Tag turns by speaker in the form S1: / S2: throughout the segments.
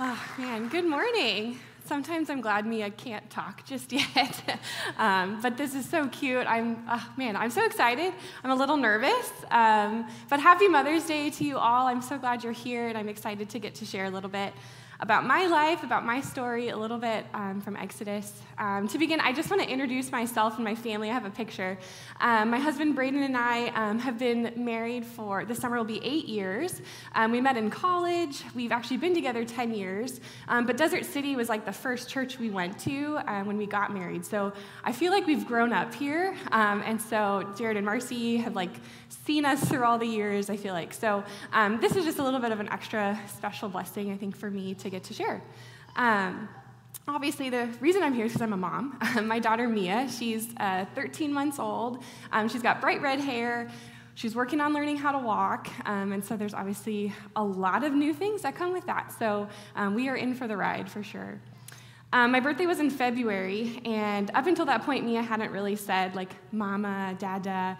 S1: Oh, man, good morning. Sometimes I'm glad Mia can't talk just yet. um, but this is so cute. I'm, oh, man, I'm so excited. I'm a little nervous. Um, but happy Mother's Day to you all. I'm so glad you're here, and I'm excited to get to share a little bit about my life, about my story, a little bit um, from Exodus. Um, to begin, I just want to introduce myself and my family. I have a picture. Um, my husband Braden and I um, have been married for this summer will be eight years. Um, we met in college. We've actually been together 10 years. Um, but Desert City was like the first church we went to when we got married. So I feel like we've grown up here. and so Jared and Marcy have like seen us through all the years, I feel like. So this is just a little bit of an extra special blessing, I think, for me to get to share. Um, obviously, the reason I'm here is because I'm a mom. my daughter, Mia, she's uh, 13 months old. Um, she's got bright red hair. She's working on learning how to walk, um, and so there's obviously a lot of new things that come with that. So um, we are in for the ride for sure. Um, my birthday was in February, and up until that point, Mia hadn't really said, like, mama, dada.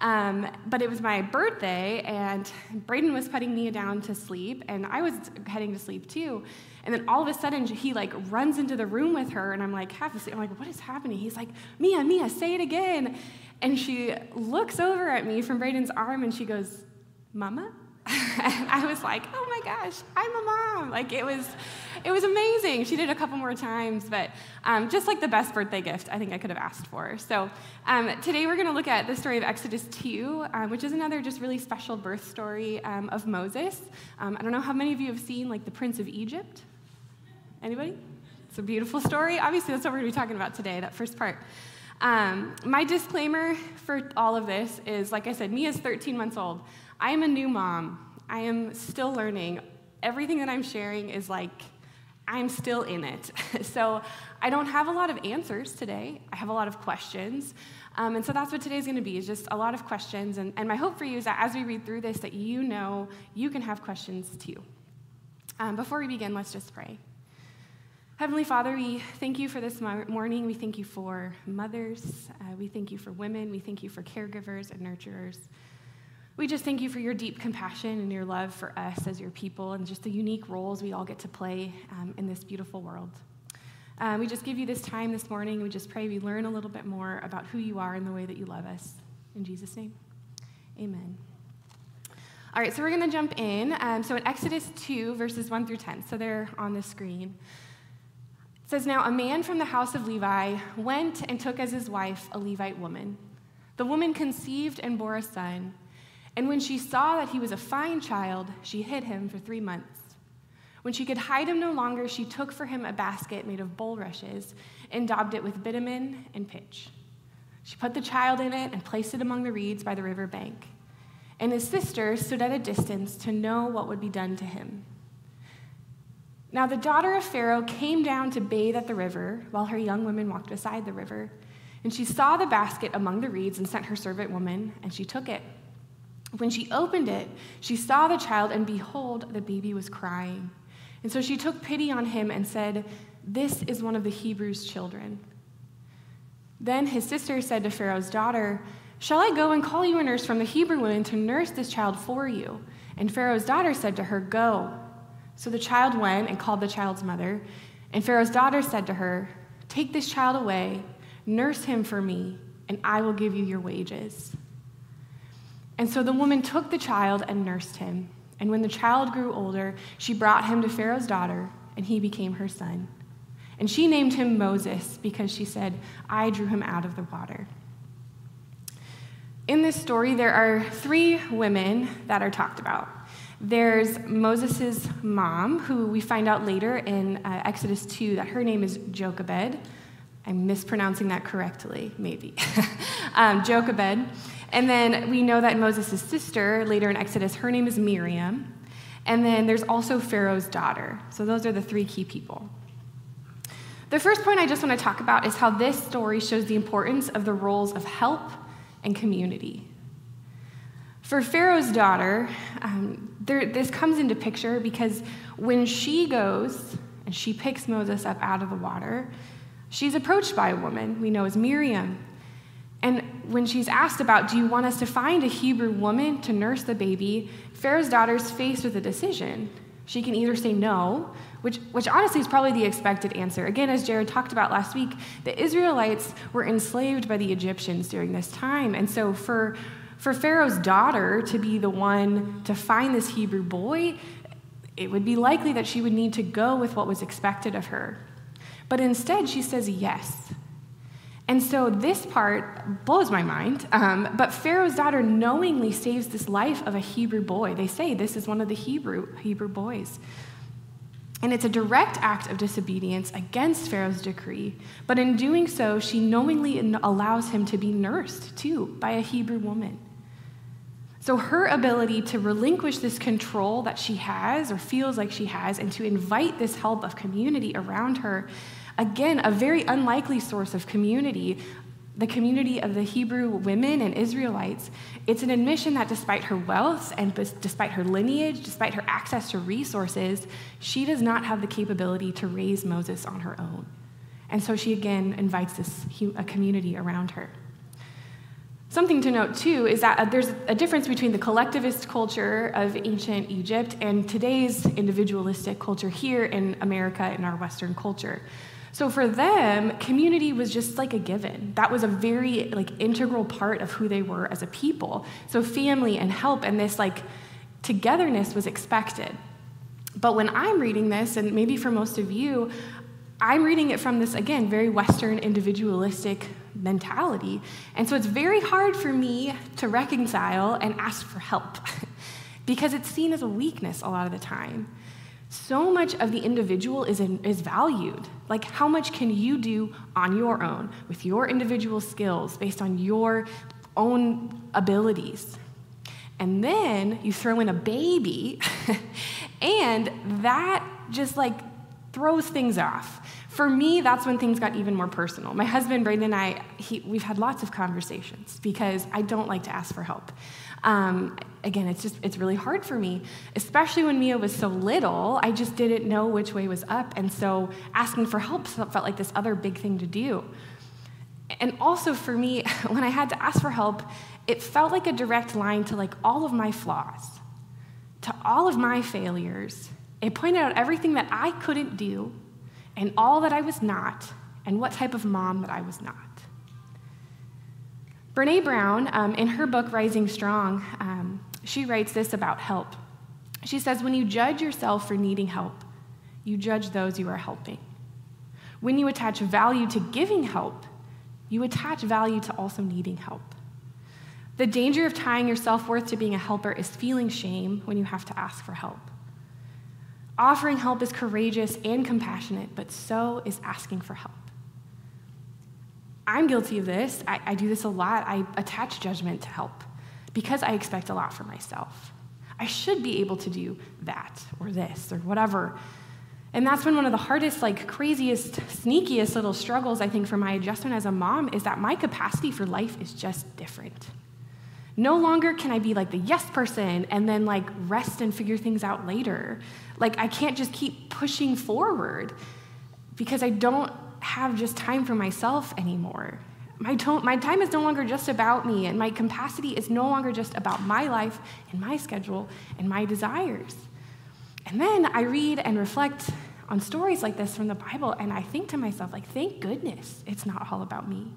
S1: Um, but it was my birthday, and Braden was putting Mia down to sleep, and I was heading to sleep too. And then all of a sudden, he like runs into the room with her, and I'm like half asleep. I'm like, what is happening? He's like, Mia, Mia, say it again. And she looks over at me from Braden's arm, and she goes, Mama. I was like, oh my gosh, I'm a mom. Like it was, it was amazing. She did a couple more times, but um, just like the best birthday gift I think I could have asked for. So um, today we're going to look at the story of Exodus 2, um, which is another just really special birth story um, of Moses. Um, I don't know how many of you have seen like the Prince of Egypt. Anybody? It's a beautiful story. Obviously, that's what we're going to be talking about today. That first part. Um, my disclaimer for all of this is, like I said, Mia's 13 months old. I am a new mom. I am still learning. Everything that I'm sharing is like, I'm still in it. so I don't have a lot of answers today. I have a lot of questions. Um, and so that's what today's going to be, is just a lot of questions. And, and my hope for you is that as we read through this, that you know you can have questions too. Um, before we begin, let's just pray. Heavenly Father, we thank you for this morning. We thank you for mothers. Uh, we thank you for women. We thank you for caregivers and nurturers. We just thank you for your deep compassion and your love for us as your people and just the unique roles we all get to play um, in this beautiful world. Um, we just give you this time this morning. We just pray we learn a little bit more about who you are and the way that you love us. In Jesus' name, amen. All right, so we're going to jump in. Um, so in Exodus 2, verses 1 through 10, so they're on the screen. It says, Now a man from the house of Levi went and took as his wife a Levite woman. The woman conceived and bore a son. And when she saw that he was a fine child, she hid him for three months. When she could hide him no longer, she took for him a basket made of bulrushes and daubed it with bitumen and pitch. She put the child in it and placed it among the reeds by the river bank. And his sister stood at a distance to know what would be done to him. Now the daughter of Pharaoh came down to bathe at the river while her young women walked beside the river. And she saw the basket among the reeds and sent her servant woman, and she took it. When she opened it, she saw the child, and behold, the baby was crying. And so she took pity on him and said, This is one of the Hebrews' children. Then his sister said to Pharaoh's daughter, Shall I go and call you a nurse from the Hebrew women to nurse this child for you? And Pharaoh's daughter said to her, Go. So the child went and called the child's mother. And Pharaoh's daughter said to her, Take this child away, nurse him for me, and I will give you your wages. And so the woman took the child and nursed him. And when the child grew older, she brought him to Pharaoh's daughter, and he became her son. And she named him Moses because she said, I drew him out of the water. In this story, there are three women that are talked about. There's Moses' mom, who we find out later in uh, Exodus 2 that her name is Jochebed. I'm mispronouncing that correctly, maybe. um, Jochebed. And then we know that Moses' sister, later in Exodus, her name is Miriam. And then there's also Pharaoh's daughter. So those are the three key people. The first point I just want to talk about is how this story shows the importance of the roles of help and community. For Pharaoh's daughter, um, there, this comes into picture because when she goes and she picks Moses up out of the water, she's approached by a woman we know as Miriam. And when she's asked about, do you want us to find a Hebrew woman to nurse the baby, Pharaoh's daughter's faced with a decision. She can either say no, which, which honestly is probably the expected answer. Again, as Jared talked about last week, the Israelites were enslaved by the Egyptians during this time. And so for, for Pharaoh's daughter to be the one to find this Hebrew boy, it would be likely that she would need to go with what was expected of her. But instead, she says yes. And so this part blows my mind. Um, but Pharaoh's daughter knowingly saves this life of a Hebrew boy. They say this is one of the Hebrew, Hebrew boys. And it's a direct act of disobedience against Pharaoh's decree. But in doing so, she knowingly allows him to be nursed too by a Hebrew woman. So, her ability to relinquish this control that she has or feels like she has and to invite this help of community around her, again, a very unlikely source of community, the community of the Hebrew women and Israelites, it's an admission that despite her wealth and despite her lineage, despite her access to resources, she does not have the capability to raise Moses on her own. And so she again invites this a community around her. Something to note, too, is that uh, there's a difference between the collectivist culture of ancient Egypt and today's individualistic culture here in America in our Western culture. So for them, community was just like a given. That was a very like integral part of who they were as a people. So family and help and this like togetherness was expected. But when I'm reading this, and maybe for most of you, I'm reading it from this, again, very Western individualistic mentality. And so it's very hard for me to reconcile and ask for help because it's seen as a weakness a lot of the time. So much of the individual is, in, is valued. Like, how much can you do on your own with your individual skills based on your own abilities? And then you throw in a baby, and that just like throws things off. For me, that's when things got even more personal. My husband, Braden, and I, he, we've had lots of conversations because I don't like to ask for help. Um, again, it's just, it's really hard for me, especially when Mia was so little. I just didn't know which way was up. And so asking for help felt like this other big thing to do. And also for me, when I had to ask for help, it felt like a direct line to like all of my flaws, to all of my failures, it pointed out everything that I couldn't do and all that I was not and what type of mom that I was not. Brene Brown, um, in her book Rising Strong, um, she writes this about help. She says, When you judge yourself for needing help, you judge those you are helping. When you attach value to giving help, you attach value to also needing help. The danger of tying your self worth to being a helper is feeling shame when you have to ask for help. Offering help is courageous and compassionate, but so is asking for help. I'm guilty of this. I, I, do this a lot. I attach judgment to help because I expect a lot for myself. I should be able to do that or this or whatever. And that's been one of the hardest, like craziest, sneakiest little struggles, I think, for my adjustment as a mom is that my capacity for life is just different. No longer can I be like the yes person and then like rest and figure things out later. Like I can't just keep pushing forward because I don't have just time for myself anymore. My, to- my time is no longer just about me, and my capacity is no longer just about my life and my schedule and my desires. And then I read and reflect on stories like this from the Bible, and I think to myself, like, thank goodness it's not all about me.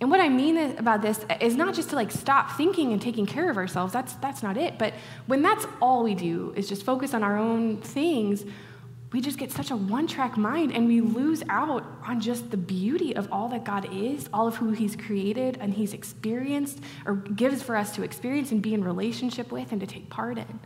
S1: And what I mean about this is not just to like stop thinking and taking care of ourselves. That's that's not it. But when that's all we do is just focus on our own things, we just get such a one-track mind and we lose out on just the beauty of all that God is, all of who he's created and he's experienced or gives for us to experience and be in relationship with and to take part in.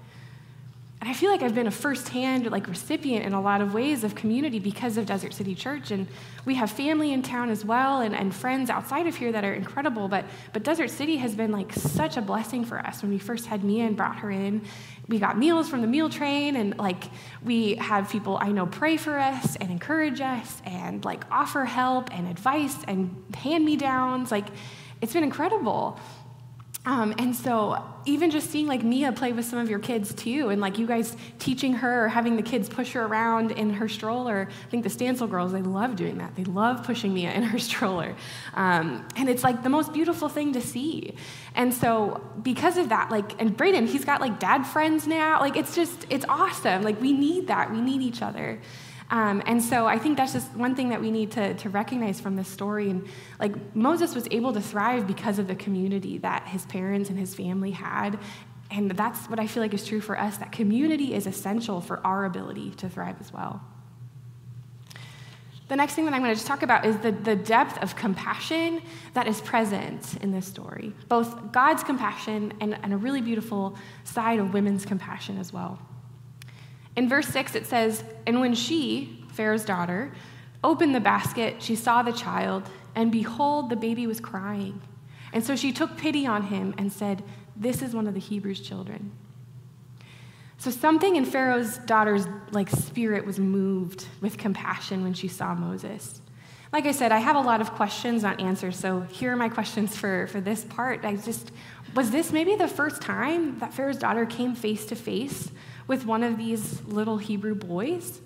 S1: And I feel like I've been a firsthand like recipient in a lot of ways of community because of Desert City Church. And we have family in town as well and, and friends outside of here that are incredible. But, but Desert City has been like such a blessing for us. When we first had Mia and brought her in, we got meals from the meal train and like we have people I know pray for us and encourage us and like offer help and advice and hand me downs. Like it's been incredible. Um, and so, even just seeing like Mia play with some of your kids too, and like you guys teaching her or having the kids push her around in her stroller. I think the Stancil girls, they love doing that. They love pushing Mia in her stroller. Um, and it's like the most beautiful thing to see. And so, because of that, like, and Braden, he's got like dad friends now. Like, it's just, it's awesome. Like, we need that. We need each other. Um, and so I think that's just one thing that we need to, to recognize from this story. And like Moses was able to thrive because of the community that his parents and his family had. And that's what I feel like is true for us that community is essential for our ability to thrive as well. The next thing that I'm going to just talk about is the, the depth of compassion that is present in this story, both God's compassion and, and a really beautiful side of women's compassion as well. In verse 6, it says, And when she, Pharaoh's daughter, opened the basket, she saw the child, and behold, the baby was crying. And so she took pity on him and said, This is one of the Hebrews' children. So something in Pharaoh's daughter's like spirit was moved with compassion when she saw Moses. Like I said, I have a lot of questions, not answers. So here are my questions for, for this part. I just was this maybe the first time that Pharaoh's daughter came face to face with one of these little Hebrew boys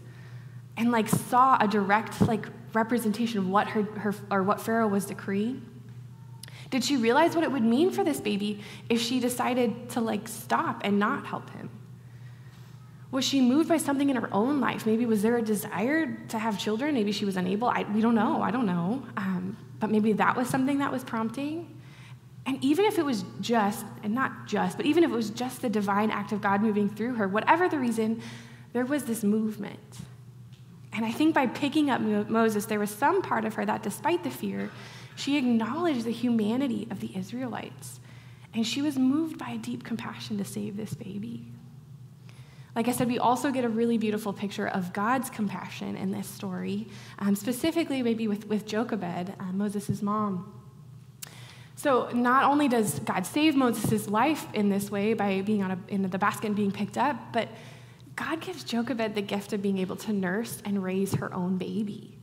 S1: and like saw a direct like representation of what her, her or what Pharaoh was decreeing? Did she realize what it would mean for this baby if she decided to like stop and not help him? Was she moved by something in her own life? Maybe was there a desire to have children? Maybe she was unable. I, we don't know. I don't know. Um, but maybe that was something that was prompting. And even if it was just, and not just, but even if it was just the divine act of God moving through her, whatever the reason, there was this movement. And I think by picking up Moses, there was some part of her that, despite the fear, she acknowledged the humanity of the Israelites. And she was moved by a deep compassion to save this baby. Like I said, we also get a really beautiful picture of God's compassion in this story, um, specifically maybe with, with Jochebed, uh, Moses' mom. So not only does God save Moses' life in this way by being on a, in the basket and being picked up, but God gives Jochebed the gift of being able to nurse and raise her own baby.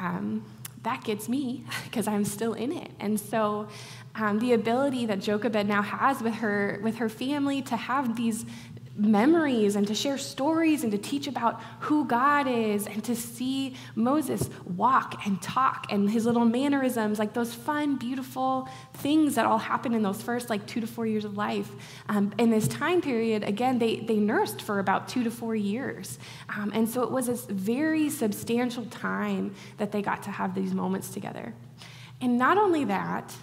S1: Um, that gets me because I'm still in it. And so um, the ability that Jochebed now has with her, with her family to have these memories and to share stories and to teach about who God is and to see Moses walk and talk and his little mannerisms, like those fun, beautiful things that all happen in those first like two to four years of life. Um, in this time period, again, they, they nursed for about two to four years. Um, and so it was this very substantial time that they got to have these moments together. And not only that,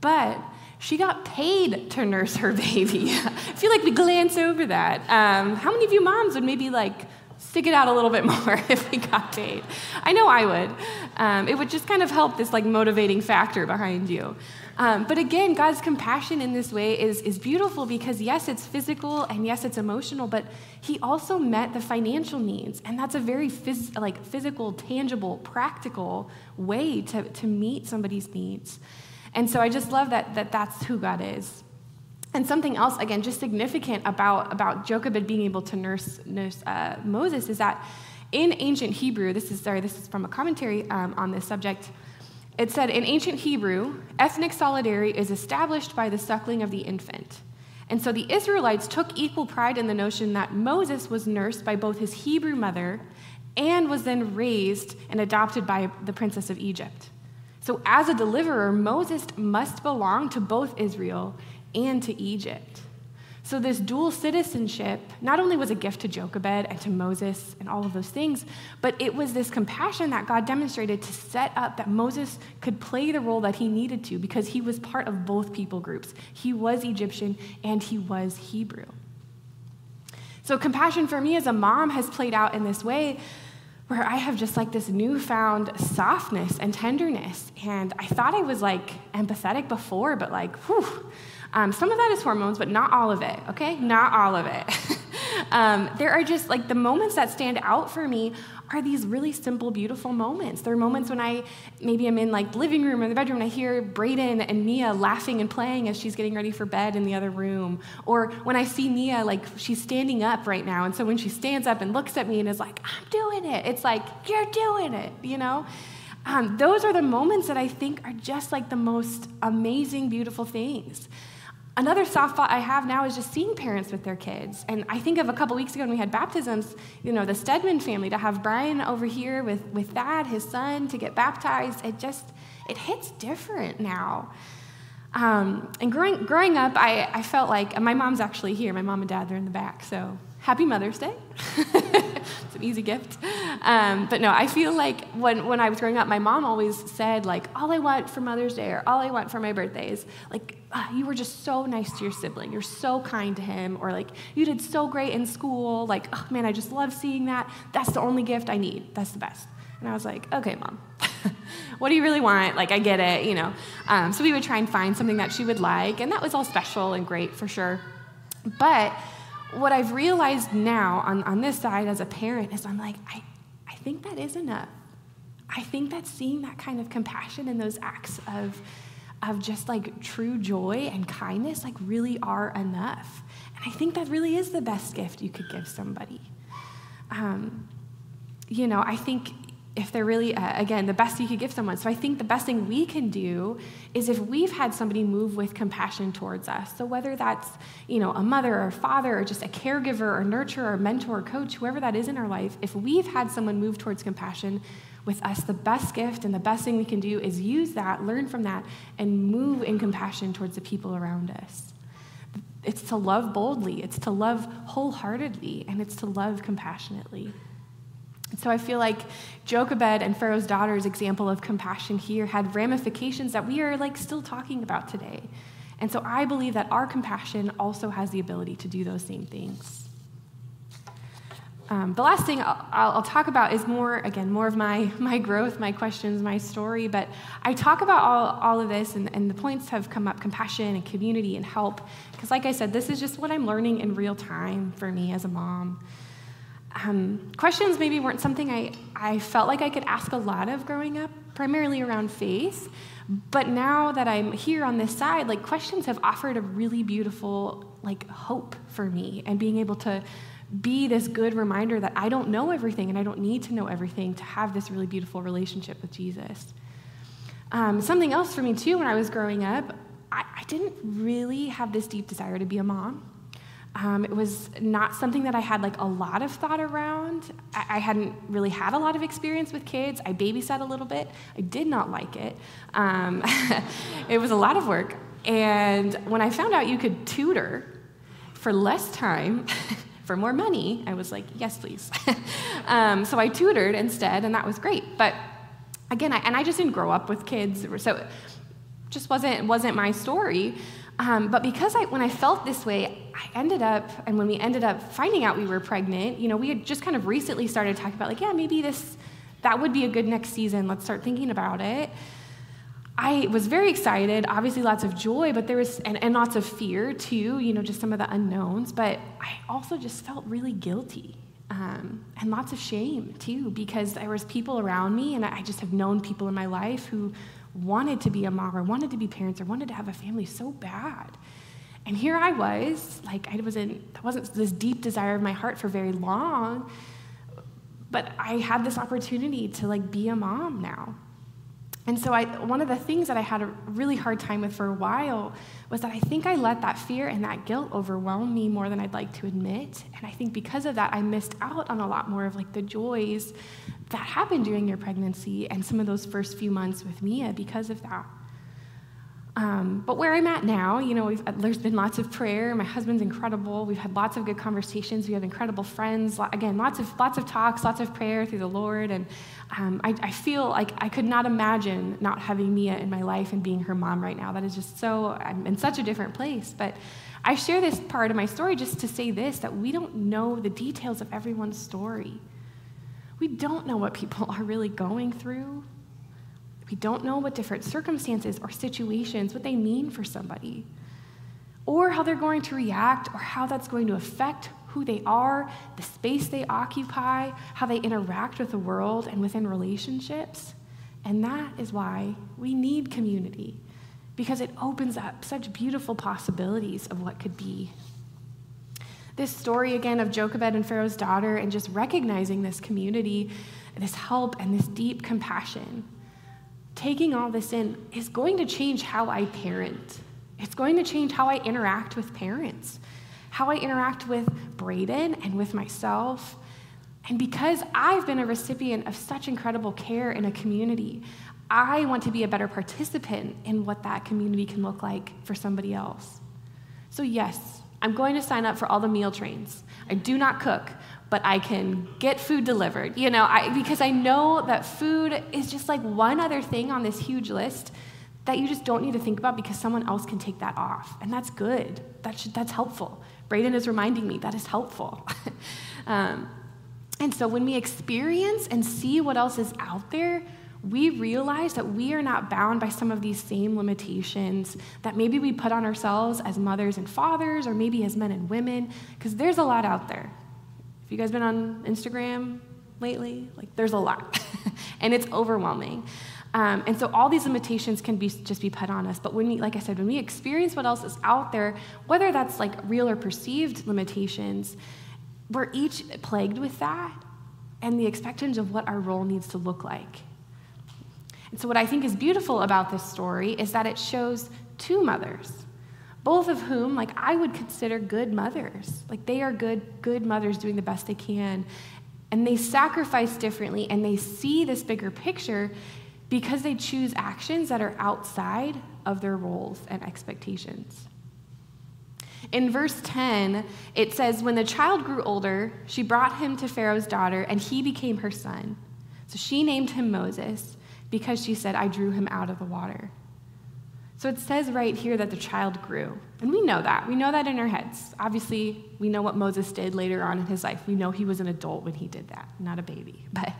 S1: but she got paid to nurse her baby. I feel like we glance over that. Um, how many of you moms would maybe like stick it out a little bit more if we got paid? I know I would. Um, it would just kind of help this like motivating factor behind you. Um, but again, God's compassion in this way is, is beautiful because yes, it's physical and yes, it's emotional, but He also met the financial needs, and that's a very phys- like physical, tangible, practical way to, to meet somebody's needs. And so I just love that, that that's who God is. And something else, again, just significant about, about Jochebed being able to nurse, nurse uh, Moses is that in ancient Hebrew, this is, sorry, this is from a commentary um, on this subject. It said, in ancient Hebrew, ethnic solidarity is established by the suckling of the infant. And so the Israelites took equal pride in the notion that Moses was nursed by both his Hebrew mother and was then raised and adopted by the princess of Egypt. So, as a deliverer, Moses must belong to both Israel and to Egypt. So, this dual citizenship not only was a gift to Jochebed and to Moses and all of those things, but it was this compassion that God demonstrated to set up that Moses could play the role that he needed to because he was part of both people groups. He was Egyptian and he was Hebrew. So, compassion for me as a mom has played out in this way where I have just like this newfound softness and tenderness. And I thought I was like empathetic before, but like, whew. Um, some of that is hormones, but not all of it, okay? Not all of it. um, there are just like the moments that stand out for me are these really simple, beautiful moments. There are moments when I maybe I'm in like the living room or the bedroom and I hear Braden and Mia laughing and playing as she's getting ready for bed in the other room. Or when I see Mia, like she's standing up right now. And so when she stands up and looks at me and is like, I'm doing it, it's like, you're doing it, you know? Um, those are the moments that I think are just like the most amazing, beautiful things. Another soft spot I have now is just seeing parents with their kids. And I think of a couple weeks ago when we had baptisms, you know, the Stedman family, to have Brian over here with, with Thad, his son, to get baptized, it just, it hits different now. Um, and growing, growing up, I, I felt like, my mom's actually here, my mom and dad, they're in the back, so happy Mother's Day. it's an easy gift. Um, but no, I feel like when, when I was growing up, my mom always said, like, all I want for Mother's Day or all I want for my birthday is, like, uh, you were just so nice to your sibling. You're so kind to him. Or, like, you did so great in school. Like, oh, man, I just love seeing that. That's the only gift I need. That's the best. And I was like, okay, mom. what do you really want? Like, I get it, you know. Um, so we would try and find something that she would like, and that was all special and great for sure. But what I've realized now on, on this side as a parent is I'm like, I, I think that is enough. I think that seeing that kind of compassion and those acts of, of just like true joy and kindness like really are enough. And I think that really is the best gift you could give somebody. Um, you know, I think if they're really, uh, again, the best you could give someone. So I think the best thing we can do is if we've had somebody move with compassion towards us. So whether that's, you know, a mother or a father or just a caregiver or nurturer or mentor or coach, whoever that is in our life, if we've had someone move towards compassion with us, the best gift and the best thing we can do is use that, learn from that, and move in compassion towards the people around us. It's to love boldly, it's to love wholeheartedly, and it's to love compassionately. So I feel like Jochebed and Pharaoh's daughter's example of compassion here had ramifications that we are like still talking about today. And so I believe that our compassion also has the ability to do those same things. Um, the last thing I'll, I'll, talk about is more, again, more of my, my growth, my questions, my story. But I talk about all, all of this, and, and the points have come up compassion and community and help. Because, like I said, this is just what I'm learning in real time for me as a mom. Um, questions maybe weren't something I, I felt like I could ask a lot of growing up, primarily around faith. But now that I'm here on this side, like questions have offered a really beautiful like hope for me and being able to be this good reminder that I don't know everything and I don't need to know everything to have this really beautiful relationship with Jesus. Um, something else for me too when I was growing up, I, I didn't really have this deep desire to be a mom. Um, it was not something that I had like a lot of thought around. I, I, hadn't really had a lot of experience with kids. I babysat a little bit. I did not like it. Um, it was a lot of work. And when I found out you could tutor for less time, for more money, I was like, yes, please. um, so I tutored instead, and that was great. But again, I, and I just didn't grow up with kids, so it just wasn't wasn't my story. Um, but because I, when I felt this way, I ended up, and when we ended up finding out we were pregnant, you know, we had just kind of recently started talking about, like, yeah, maybe this, that would be a good next season. Let's start thinking about it. I was very excited, obviously lots of joy, but there was, and, and lots of fear too, you know, just some of the unknowns. But I also just felt really guilty um, and lots of shame too, because there was people around me, and I just have known people in my life who wanted to be a mom or wanted to be parents or wanted to have a family so bad. And here I was, like I wasn't that wasn't this deep desire of my heart for very long, but I had this opportunity to like be a mom now. And so I, one of the things that I had a really hard time with for a while was that I think I let that fear and that guilt overwhelm me more than I'd like to admit. And I think because of that, I missed out on a lot more of like the joys that happened during your pregnancy and some of those first few months with Mia because of that. Um, but where I'm at now, you know, there's been lots of prayer. My husband's incredible. We've had lots of good conversations. We have incredible friends. Again, lots of lots of talks, lots of prayer through the Lord. And um, I, I, feel like I could not imagine not having Mia in my life and being her mom right now. That is just so. I'm in such a different place. But I share this part of my story just to say this: that we don't know the details of everyone's story. We don't know what people are really going through. We don't know what different circumstances or situations, what they mean for somebody, or how they're going to react, or how that's going to affect who they are, the space they occupy, how they interact with the world and within relationships. And that is why we need community, because it opens up such beautiful possibilities of what could be. This story again of Jochebed and Pharaoh's daughter, and just recognizing this community, this help, and this deep compassion taking all this in is going to change how I parent. It's going to change how I interact with parents, how I interact with Braden and with myself. And because I've been a recipient of such incredible care in a community, I want to be a better participant in what that community can look like for somebody else. So, yes, I'm going to sign up for all the meal trains. I do not cook, but I can get food delivered, you know, I, because I know that food is just like one other thing on this huge list that you just don't need to think about because someone else can take that off. And that's good. That should, that's helpful. Braden is reminding me that is helpful. um, and so when we experience and see what else is out there, we realize that we are not bound by some of these same limitations that maybe we put on ourselves as mothers and fathers, or maybe as men and women, because there's a lot out there. Have you guys been on Instagram lately? Like, there's a lot, and it's overwhelming. Um, and so all these limitations can be just be put on us. But when we, like I said, when we experience what else is out there, whether that's like real or perceived limitations, we're each plagued with that and the expectations of what our role needs to look like. And so what I think is beautiful about this story is that it shows two mothers, both of whom, like I would consider good mothers. Like they are good, good mothers doing the best they can. And they sacrifice differently and they see this bigger picture because they choose actions that are outside of their roles and expectations. In verse 10, it says, When the child grew older, she brought him to Pharaoh's daughter, and he became her son. So she named him Moses because she said, I drew him out of the water. So it says right here that the child grew. And we know that. We know that in our heads. Obviously, we know what Moses did later on in his life. We know he was an adult when he did that, not a baby. But,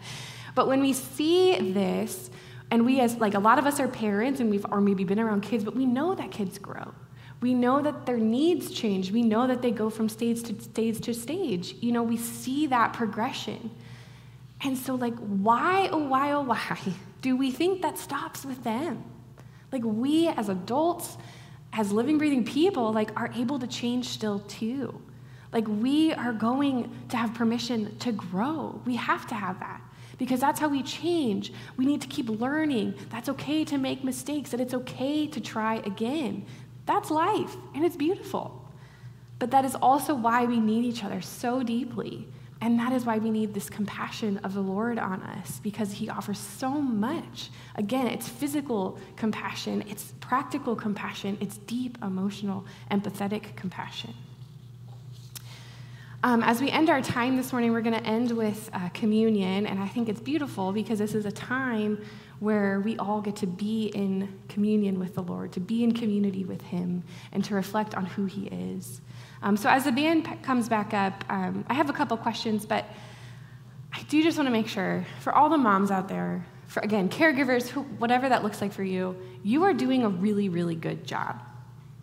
S1: but when we see this, and we as like a lot of us are parents and we've or maybe been around kids but we know that kids grow we know that their needs change we know that they go from stage to stage to stage you know we see that progression and so like why oh why oh why do we think that stops with them like we as adults as living breathing people like are able to change still too like we are going to have permission to grow we have to have that because that's how we change. We need to keep learning. That's okay to make mistakes, that it's okay to try again. That's life, and it's beautiful. But that is also why we need each other so deeply. And that is why we need this compassion of the Lord on us, because He offers so much. Again, it's physical compassion, it's practical compassion, it's deep, emotional, empathetic compassion. Um, as we end our time this morning, we're going to end with uh, communion, and I think it's beautiful because this is a time where we all get to be in communion with the Lord, to be in community with Him, and to reflect on who He is. Um, so, as the band p- comes back up, um, I have a couple questions, but I do just want to make sure for all the moms out there, for again, caregivers, who, whatever that looks like for you, you are doing a really, really good job.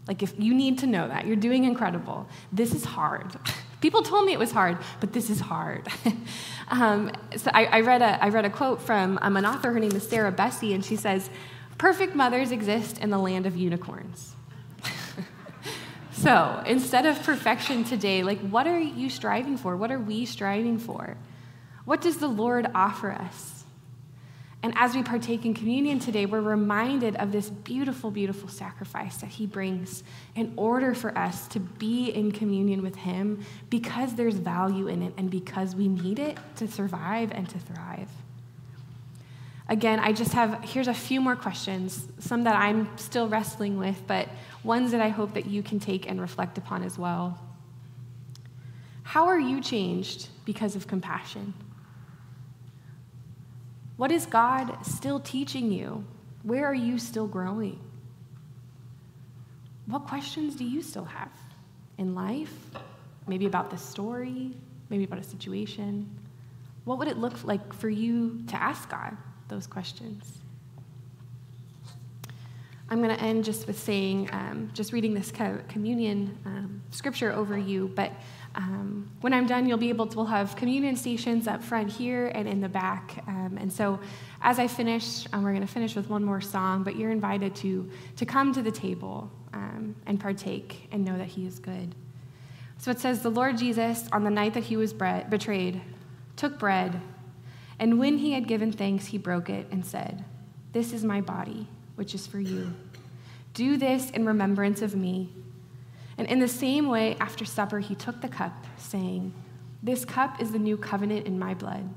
S1: Like, if you need to know that, you're doing incredible. This is hard. People told me it was hard, but this is hard. um, so I, I, read a, I read a quote from um, an author, her name is Sarah Bessey, and she says, Perfect mothers exist in the land of unicorns. So instead of perfection today, like what are you striving for? What are we striving for? What does the Lord offer us? And as we partake in communion today, we're reminded of this beautiful, beautiful sacrifice that He brings in order for us to be in communion with Him because there's value in it and because we need it to survive and to thrive. Again, I just have, here's a few more questions, some that I'm still wrestling with, but ones that I hope that you can take and reflect upon as well. How are you changed because of compassion? What is God still teaching you? Where are you still growing? What questions do you still have in life? Maybe about the story, maybe about a situation. What would it look like for you to ask God those questions? I'm going to end just with saying, um, just reading this communion um, scripture over you, but um, when I'm done, you'll be able to, we'll have communion stations up front here and in the back. Um, and so as I finish, um, we're going to finish with one more song, but you're invited to, to come to the table um, and partake and know that He is good. So it says, The Lord Jesus, on the night that He was bre- betrayed, took bread, and when He had given thanks, He broke it and said, This is my body, which is for you. Do this in remembrance of me. And in the same way, after supper, he took the cup, saying, This cup is the new covenant in my blood.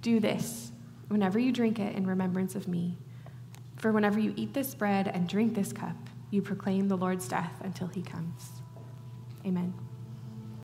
S1: Do this whenever you drink it in remembrance of me. For whenever you eat this bread and drink this cup, you proclaim the Lord's death until he comes. Amen.